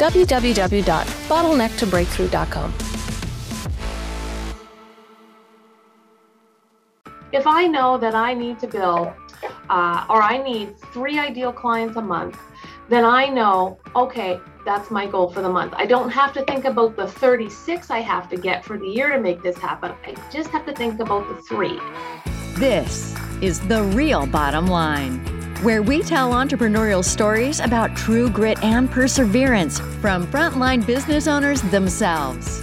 www.bottlenecktobreakthrough.com. If I know that I need to bill uh, or I need three ideal clients a month, then I know, okay, that's my goal for the month. I don't have to think about the 36 I have to get for the year to make this happen. I just have to think about the three. This is The Real Bottom Line, where we tell entrepreneurial stories about true grit and perseverance from frontline business owners themselves.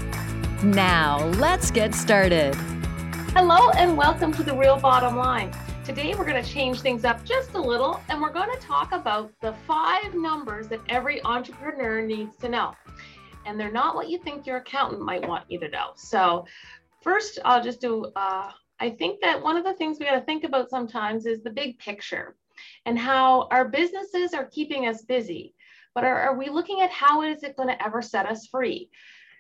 Now, let's get started. Hello, and welcome to The Real Bottom Line. Today, we're going to change things up just a little, and we're going to talk about the five numbers that every entrepreneur needs to know. And they're not what you think your accountant might want you to know. So, first, I'll just do, uh, I think that one of the things we got to think about sometimes is the big picture and how our businesses are keeping us busy. But are, are we looking at how is it going to ever set us free?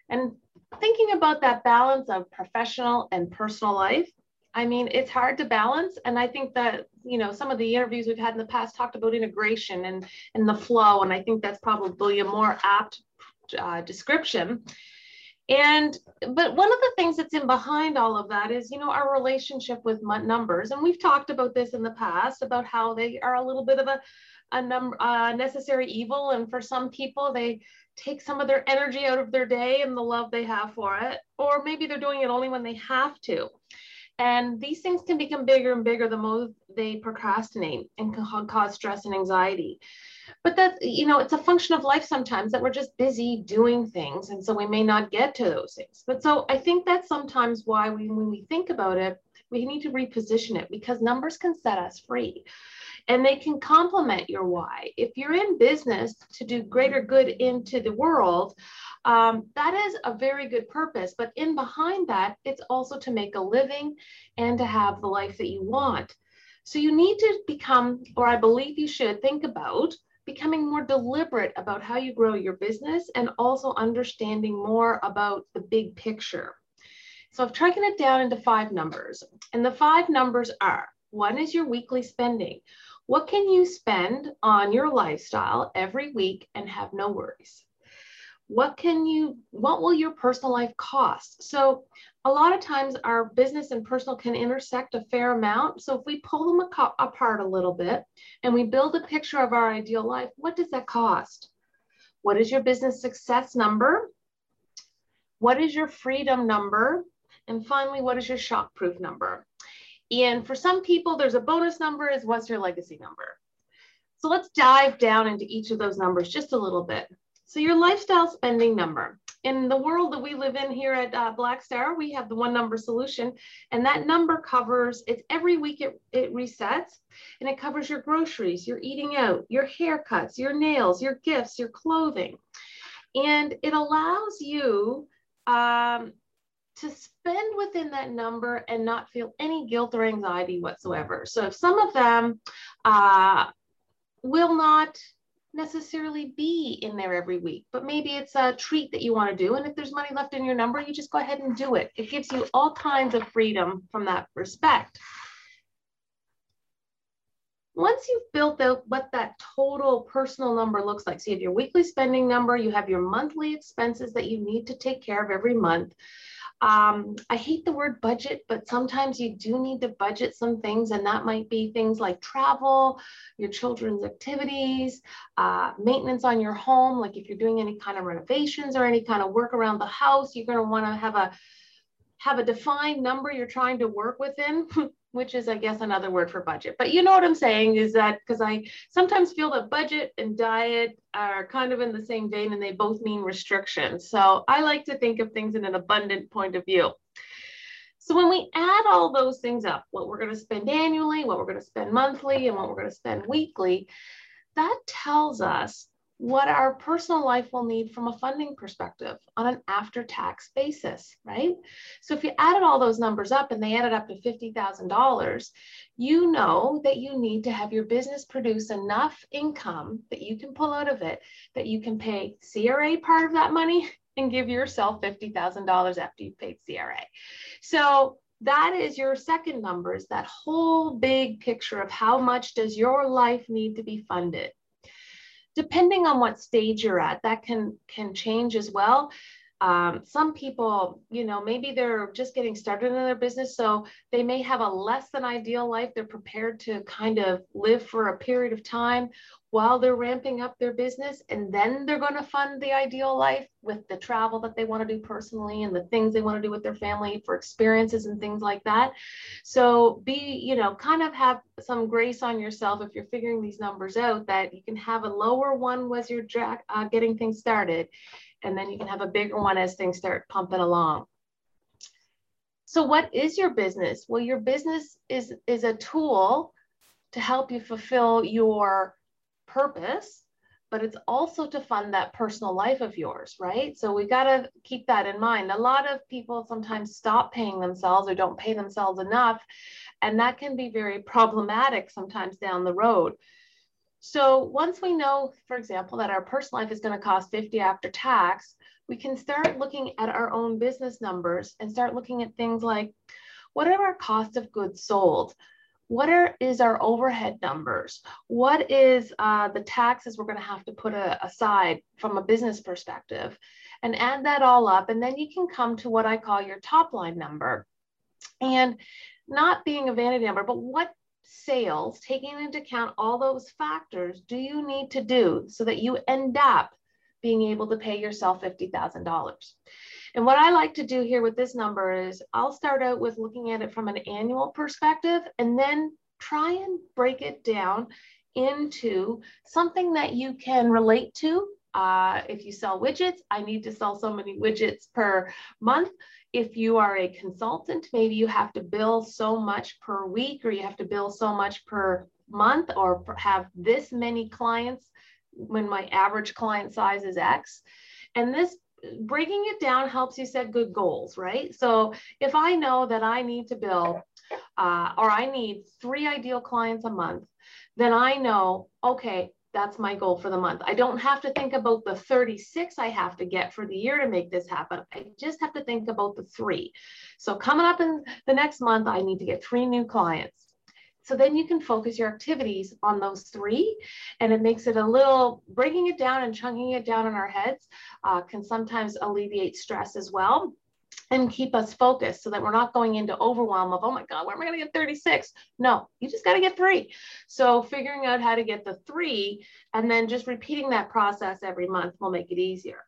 And thinking about that balance of professional and personal life, I mean, it's hard to balance. And I think that, you know, some of the interviews we've had in the past talked about integration and, and the flow. And I think that's probably a more apt uh, description. And, but one of the things that's in behind all of that is, you know, our relationship with numbers. And we've talked about this in the past about how they are a little bit of a, a number, uh, necessary evil. And for some people, they take some of their energy out of their day and the love they have for it, or maybe they're doing it only when they have to. And these things can become bigger and bigger the more they procrastinate and can cause stress and anxiety. But that, you know, it's a function of life sometimes that we're just busy doing things. And so we may not get to those things. But so I think that's sometimes why we, when we think about it, we need to reposition it because numbers can set us free and they can complement your why. If you're in business to do greater good into the world, um, that is a very good purpose. But in behind that, it's also to make a living and to have the life that you want. So you need to become, or I believe you should think about becoming more deliberate about how you grow your business and also understanding more about the big picture. So I've taken it down into five numbers, and the five numbers are one is your weekly spending. What can you spend on your lifestyle every week and have no worries? What can you, what will your personal life cost? So a lot of times our business and personal can intersect a fair amount. So if we pull them apart a little bit and we build a picture of our ideal life, what does that cost? What is your business success number? What is your freedom number? And finally, what is your shock proof number? And for some people, there's a bonus number is what's your legacy number. So let's dive down into each of those numbers just a little bit. So your lifestyle spending number. In the world that we live in here at uh, Black Star, we have the one number solution, and that number covers it's every week it, it resets, and it covers your groceries, your eating out, your haircuts, your nails, your gifts, your clothing, and it allows you um, to spend within that number and not feel any guilt or anxiety whatsoever. So if some of them uh, will not necessarily be in there every week, but maybe it's a treat that you want to do. And if there's money left in your number, you just go ahead and do it. It gives you all kinds of freedom from that respect. Once you've built out what that total personal number looks like, so you have your weekly spending number, you have your monthly expenses that you need to take care of every month, um, I hate the word budget, but sometimes you do need to budget some things, and that might be things like travel, your children's activities, uh, maintenance on your home. Like if you're doing any kind of renovations or any kind of work around the house, you're going to want to have a have a defined number you're trying to work within. which is, I guess, another word for budget. But you know what I'm saying is that because I sometimes feel that budget and diet are kind of in the same vein and they both mean restriction. So I like to think of things in an abundant point of view. So when we add all those things up, what we're going to spend annually, what we're going to spend monthly, and what we're going to spend weekly, that tells us what our personal life will need from a funding perspective on an after tax basis, right? So if you added all those numbers up and they added up to $50,000, you know that you need to have your business produce enough income that you can pull out of it, that you can pay CRA part of that money and give yourself $50,000 after you've paid CRA. So that is your second number is that whole big picture of how much does your life need to be funded depending on what stage you're at, that can can change as well. Um, some people, you know, maybe they're just getting started in their business, so they may have a less than ideal life. They're prepared to kind of live for a period of time while they're ramping up their business, and then they're going to fund the ideal life with the travel that they want to do personally and the things they want to do with their family for experiences and things like that. So be, you know, kind of have some grace on yourself if you're figuring these numbers out that you can have a lower one as you're uh, getting things started and then you can have a bigger one as things start pumping along. So what is your business? Well, your business is, is a tool to help you fulfill your purpose, but it's also to fund that personal life of yours, right? So we got to keep that in mind. A lot of people sometimes stop paying themselves or don't pay themselves enough, and that can be very problematic sometimes down the road. So once we know, for example, that our personal life is going to cost 50 after tax, we can start looking at our own business numbers and start looking at things like what are our cost of goods sold? What are, is our overhead numbers? What is uh, the taxes we're going to have to put a, aside from a business perspective? And add that all up, and then you can come to what I call your top line number. And not being a vanity number, but what sales, taking into account all those factors, do you need to do so that you end up being able to pay yourself $50,000? And what I like to do here with this number is I'll start out with looking at it from an annual perspective and then try and break it down into something that you can relate to. Uh, if you sell widgets, I need to sell so many widgets per month. If you are a consultant, maybe you have to bill so much per week or you have to bill so much per month or have this many clients when my average client size is X. And this breaking it down helps you set good goals, right? So if I know that I need to build uh, or I need three ideal clients a month, then I know, okay, that's my goal for the month. I don't have to think about the 36 I have to get for the year to make this happen. I just have to think about the three. So coming up in the next month, I need to get three new clients. So then you can focus your activities on those three, and it makes it a little breaking it down and chunking it down in our heads uh, can sometimes alleviate stress as well and keep us focused so that we're not going into overwhelm of, oh my God, where am I going to get 36? No, you just got to get three. So figuring out how to get the three and then just repeating that process every month will make it easier.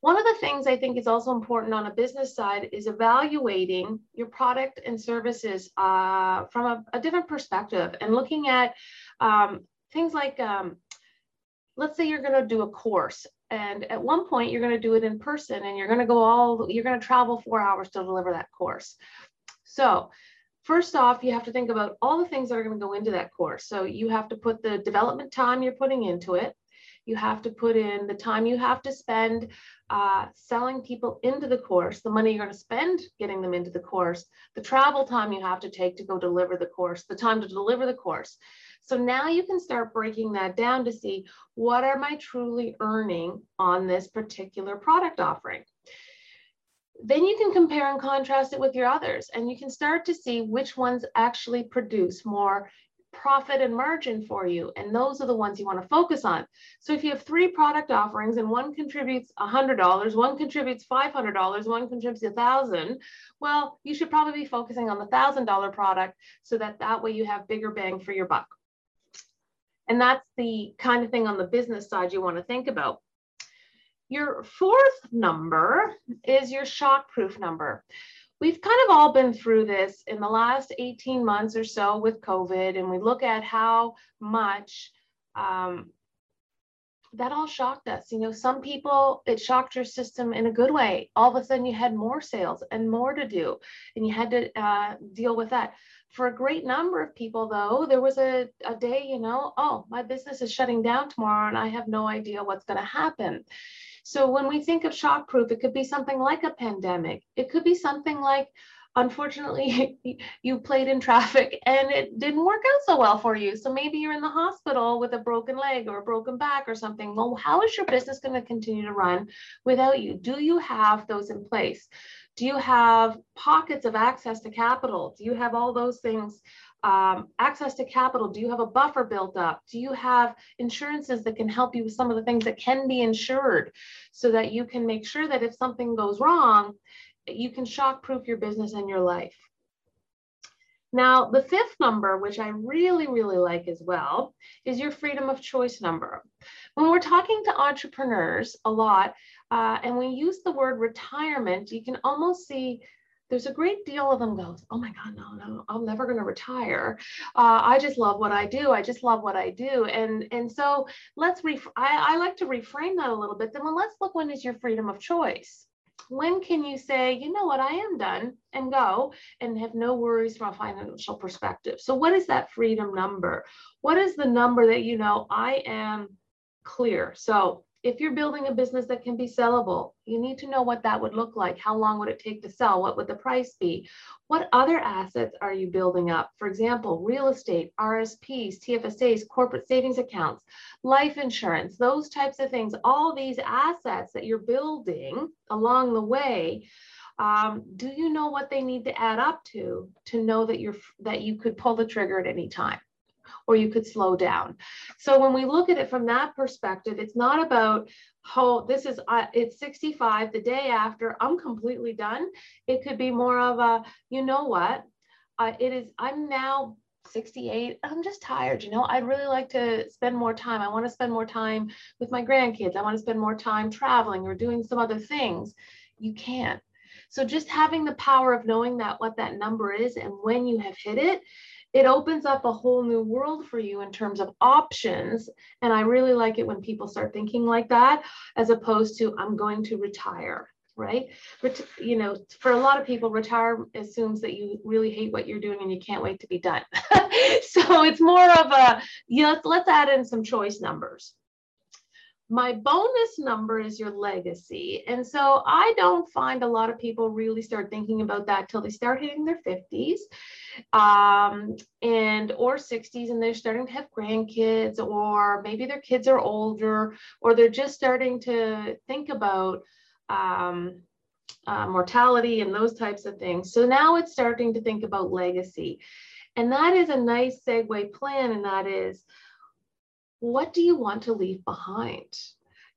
One of the things I think is also important on a business side is evaluating your product and services uh, from a, a, different perspective and looking at um, things like, um, let's say you're going to do a course and at one point you're going to do it in person and you're going to go all you're going to travel four hours to deliver that course. So first off you have to think about all the things that are going to go into that course. So you have to put the development time you're putting into it you have to put in the time you have to spend uh, selling people into the course, the money you're going to spend getting them into the course, the travel time you have to take to go deliver the course, the time to deliver the course. So now you can start breaking that down to see what am I truly earning on this particular product offering. Then you can compare and contrast it with your others, and you can start to see which ones actually produce more profit and margin for you. And those are the ones you want to focus on. So if you have three product offerings and one contributes $100, one contributes $500, one contributes 1000 well, you should probably be focusing on the $1,000 product so that that way you have bigger bang for your buck. And that's the kind of thing on the business side you want to think about. Your fourth number is your shock proof number. We've kind of all been through this in the last 18 months or so with COVID, and we look at how much um, that all shocked us. You know, some people, it shocked your system in a good way. All of a sudden, you had more sales and more to do, and you had to uh, deal with that. For a great number of people, though, there was a, a day, you know, oh, my business is shutting down tomorrow and I have no idea what's going to happen. So when we think of shockproof, it could be something like a pandemic. It could be something like, unfortunately, you played in traffic and it didn't work out so well for you. So maybe you're in the hospital with a broken leg or a broken back or something. Well, how is your business going to continue to run without you? Do you have those in place? Do you have pockets of access to capital? Do you have all those things? Um, access to capital? Do you have a buffer built up? Do you have insurances that can help you with some of the things that can be insured so that you can make sure that if something goes wrong, you can shock proof your business and your life? Now, the fifth number, which I really, really like as well, is your freedom of choice number. When we're talking to entrepreneurs a lot, uh, and we use the word retirement, you can almost see there's a great deal of them goes, oh my God, no, no, I'm never going to retire. Uh, I just love what I do. I just love what I do. And, and so let's, ref- I, I like to reframe that a little bit. Then well, let's look when is your freedom of choice? When can you say, you know what, I am done and go and have no worries from a financial perspective? So what is that freedom number? What is the number that you know I am clear? So if you're building a business that can be sellable, you need to know what that would look like. How long would it take to sell? What would the price be? What other assets are you building up? For example, real estate, RSPs, TFSAs, corporate savings accounts, life insurance, those types of things. All these assets that you're building along the way. Um, do you know what they need to add up to to know that you're that you could pull the trigger at any time? Or you could slow down. So when we look at it from that perspective, it's not about how this is uh, it's 65 the day after I'm completely done. It could be more of a you know what uh, it is I'm now 68 i'm just tired you know i'd really like to spend more time i want to spend more time with my grandkids i want to spend more time traveling or doing some other things you can't so just having the power of knowing that what that number is and when you have hit it it opens up a whole new world for you in terms of options. And I really like it when people start thinking like that, as opposed to, I'm going to retire right? Ret- you know, for a lot of people, retire assumes that you really hate what you're doing and you can't wait to be done. so it's more of a, you know, let's, let's add in some choice numbers. My bonus number is your legacy. And so I don't find a lot of people really start thinking about that till they start hitting their 50s um, and or 60s and they're starting to have grandkids or maybe their kids are older or they're just starting to think about um, uh, mortality and those types of things. So now it's starting to think about legacy. And that is a nice segue plan. And that is, what do you want to leave behind?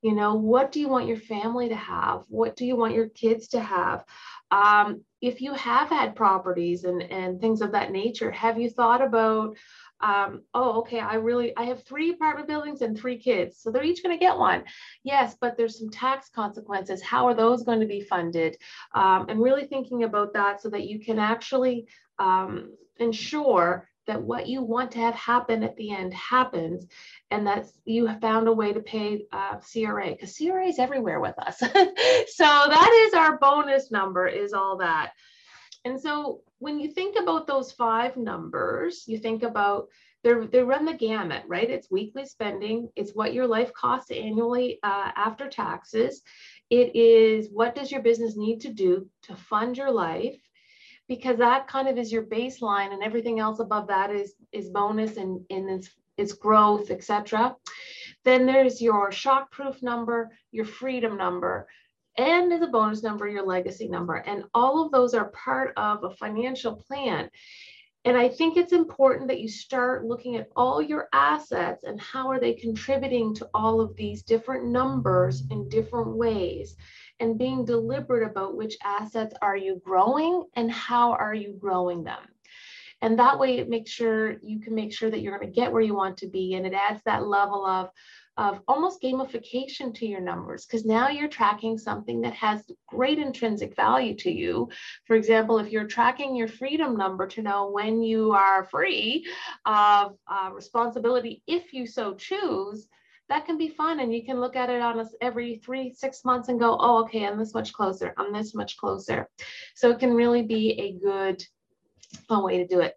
You know, what do you want your family to have? What do you want your kids to have? Um, if you have had properties and, and things of that nature, have you thought about, um, oh, okay, I really, I have three apartment buildings and three kids, so they're each going to get one. Yes, but there's some tax consequences. How are those going to be funded? Um, and really thinking about that so that you can actually um, ensure that what you want to have happen at the end happens and that you have found a way to pay uh, CRA because CRA is everywhere with us. so that is our bonus number is all that. And so when you think about those five numbers, you think about they they run the gamut, right? It's weekly spending. It's what your life costs annually uh, after taxes. It is what does your business need to do to fund your life because that kind of is your baseline and everything else above that is is bonus and, and its, its growth etc then there's your shock proof number your freedom number and as a bonus number your legacy number. And all of those are part of a financial plan and i think it's important that you start looking at all your assets and how are they contributing to all of these different numbers in different ways and being deliberate about which assets are you growing and how are you growing them. And that way it makes sure you can make sure that you're going to get where you want to be. And it adds that level of, of almost gamification to your numbers because now you're tracking something that has great intrinsic value to you. For example, if you're tracking your freedom number to know when you are free of uh, responsibility, if you so choose, that can be fun and you can look at it on us every three six months and go oh okay i'm this much closer i'm this much closer so it can really be a good fun way to do it.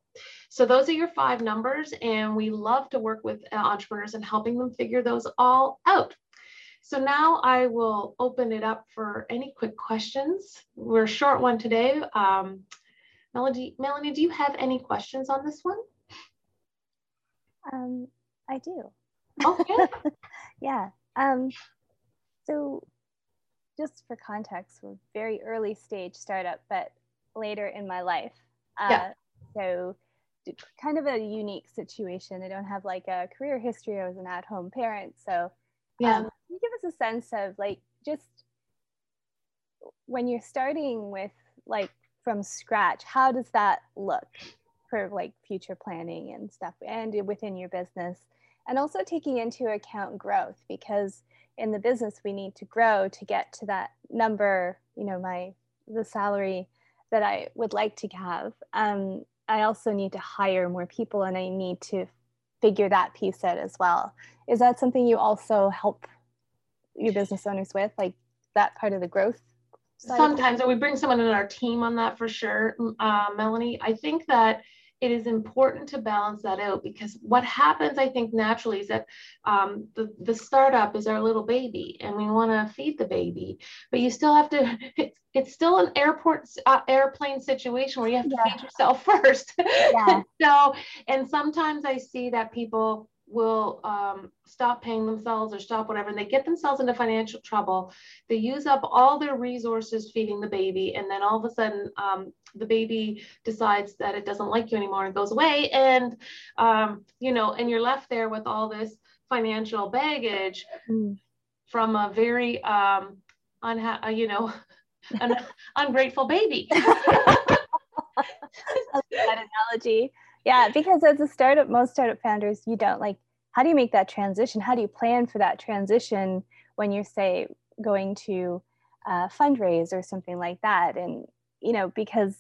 So those are your five numbers, and we love to work with uh, entrepreneurs and helping them figure those all out. So now I will open it up for any quick questions. We're a short one today. Um, Melody, Melanie, do you have any questions on this one? Um, I do. Okay. yeah. Um, so just for context, we're very early stage startup, but later in my life. Uh, yeah. So kind of a unique situation. I don't have like a career history. I was an at-home parent. So yeah. Um, can you give us a sense of like just when you're starting with like from scratch, how does that look for like future planning and stuff and within your business? And also taking into account growth because in the business we need to grow to get to that number, you know, my the salary that I would like to have. Um, I also need to hire more people and I need to figure that piece out as well. Is that something you also help your business owners with, like that part of the growth? Sometimes, or we bring someone in our team on that for sure, uh, Melanie. I think that it is important to balance that out because what happens, I think, naturally is that um, the, the startup is our little baby and we want to feed the baby, but you still have to, it's, it's still an airport, uh, airplane situation where you have to yeah. feed yourself first. Yeah. so, and sometimes I see that people will um, stop paying themselves or stop whatever. And they get themselves into financial trouble. They use up all their resources feeding the baby and then all of a sudden um, the baby decides that it doesn't like you anymore and goes away. And um, you know and you're left there with all this financial baggage mm. from a very um, unha- uh, you know an ungrateful baby. That analogy yeah because as a startup most startup founders you don't like how do you make that transition? How do you plan for that transition when you're say going to uh, fundraise or something like that? And you know because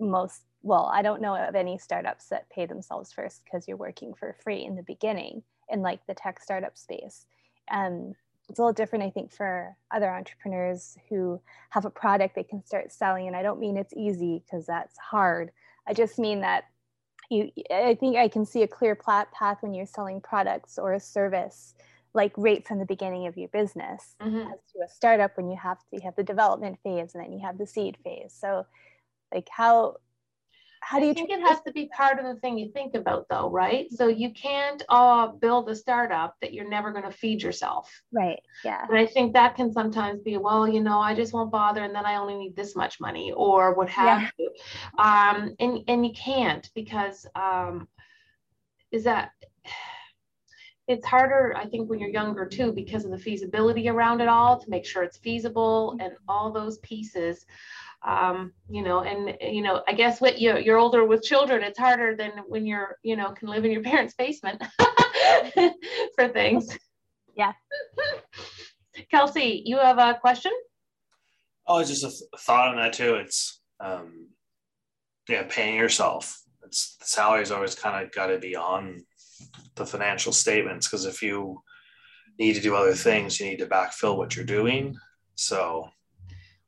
most well i don't know of any startups that pay themselves first because you're working for free in the beginning in like the tech startup space. Um, it's a little different i think for other entrepreneurs who have a product they can start selling and i don't mean it's easy because that's hard. I just mean that you i think i can see a clear path when you're selling products or a service like right from the beginning of your business mm-hmm. as to a startup when you have to you have the development phase and then you have the seed phase so like how how do you I think it has to be part of the thing you think about though, right? So you can't uh, build a startup that you're never going to feed yourself. Right. Yeah. And I think that can sometimes be, well, you know, I just won't bother and then I only need this much money or what have yeah. you. Um, and, and you can't because um, is that it's harder, I think, when you're younger too, because of the feasibility around it all to make sure it's feasible and all those pieces um, you know, and you know, I guess what you you're older with children, it's harder than when you're, you know, can live in your parents' basement for things. Yeah. Kelsey, you have a question? Oh, it's just a th- thought on that too. It's um, yeah, paying yourself. It's the salary's always kind of got to be on the financial statements because if you need to do other things, you need to backfill what you're doing. So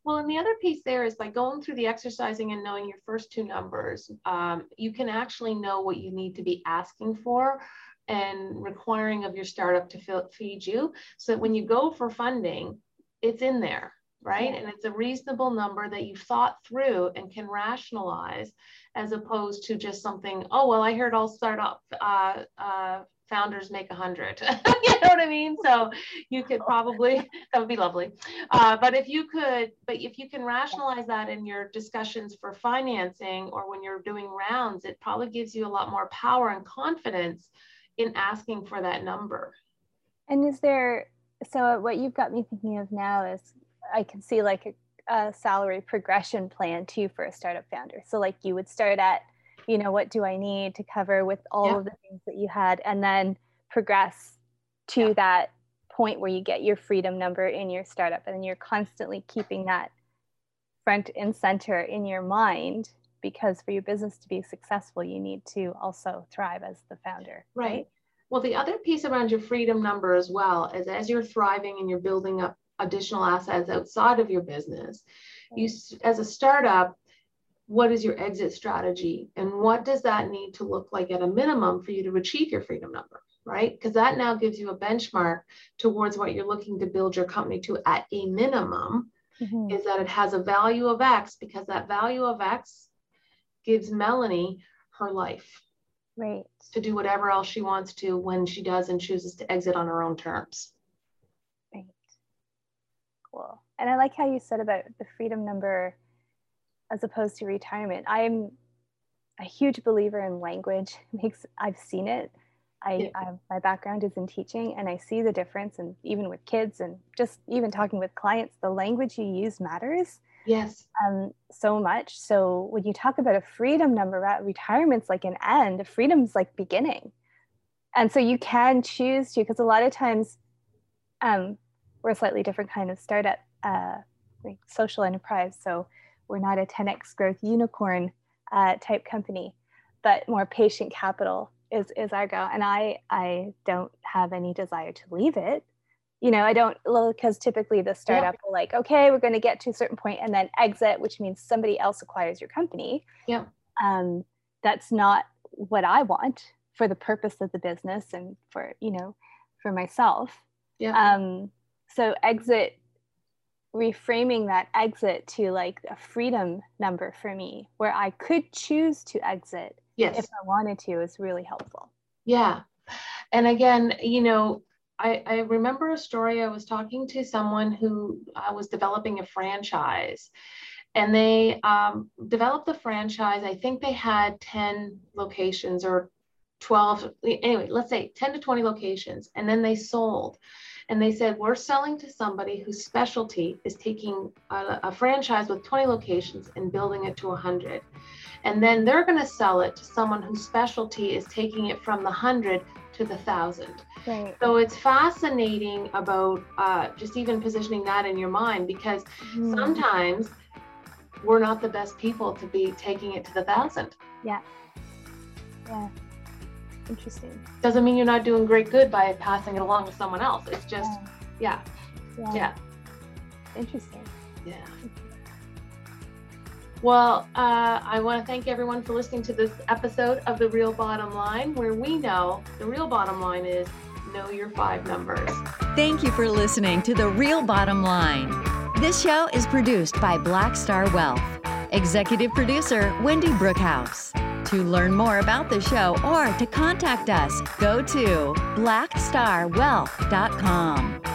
well, and the other piece there is by going through the exercising and knowing your first two numbers, um, you can actually know what you need to be asking for and requiring of your startup to feed you so that when you go for funding, it's in there, right? Yeah. And it's a reasonable number that you've thought through and can rationalize as opposed to just something, oh, well, I heard all startup uh, uh, founders make a hundred. you know what I mean? So you could probably that would be lovely. Uh, but if you could, but if you can rationalize that in your discussions for financing or when you're doing rounds, it probably gives you a lot more power and confidence in asking for that number. And is there so what you've got me thinking of now is I can see like a, a salary progression plan too for a startup founder. So like you would start at you know what do i need to cover with all yeah. of the things that you had and then progress to yeah. that point where you get your freedom number in your startup and you're constantly keeping that front and center in your mind because for your business to be successful you need to also thrive as the founder right, right? well the other piece around your freedom number as well is as you're thriving and you're building up additional assets outside of your business you as a startup what is your exit strategy? And what does that need to look like at a minimum for you to achieve your freedom number right? Because that now gives you a benchmark towards what you're looking to build your company to at a minimum mm-hmm. is that it has a value of x because that value of x gives melanie her life right. to do whatever else she wants to when she does and chooses to exit on her own terms. Right. Cool. And i like how you said about the freedom number as opposed to retirement. I'm a huge believer in language. makes I've seen it. I. I my background is in teaching, and I see the difference. And even with kids, and just even talking with clients, the language you use matters. Yes. Um, so much. So when you talk about a freedom number, retirement's like an end. Freedom's like beginning, and so you can choose to because a lot of times, um, we're a slightly different kind of startup, uh, like social enterprise. So we're not a 10x growth unicorn uh, type company, but more patient capital is is our goal. And I I don't have any desire to leave it. You know, I don't because typically the startup yeah. will like, okay, we're going to get to a certain point and then exit, which means somebody else acquires your company. Yeah. Um, that's not what I want for the purpose of the business and for you know for myself. Yeah. Um, so exit reframing that exit to like a freedom number for me where I could choose to exit yes. if I wanted to is really helpful. Yeah. And again, you know, I, I remember a story. I was talking to someone who uh, was developing a franchise and they um, developed the franchise. I think they had 10 locations or 12, anyway, let's say 10 to 20 locations. And then they sold and they said we're selling to somebody whose specialty is taking a, a franchise with 20 locations and building it to 100 and then they're going to sell it to someone whose specialty is taking it from the 100 to the 1000 right. so it's fascinating about uh, just even positioning that in your mind because mm. sometimes we're not the best people to be taking it to the 1000 yeah. Yeah Interesting. Doesn't mean you're not doing great good by passing it along to someone else. It's just, yeah. Yeah. yeah. yeah. Interesting. Yeah. Well, uh, I want to thank everyone for listening to this episode of The Real Bottom Line, where we know the real bottom line is know your five numbers. Thank you for listening to The Real Bottom Line. This show is produced by Black Star Wealth. Executive producer Wendy Brookhouse. To learn more about the show or to contact us, go to blackstarwealth.com.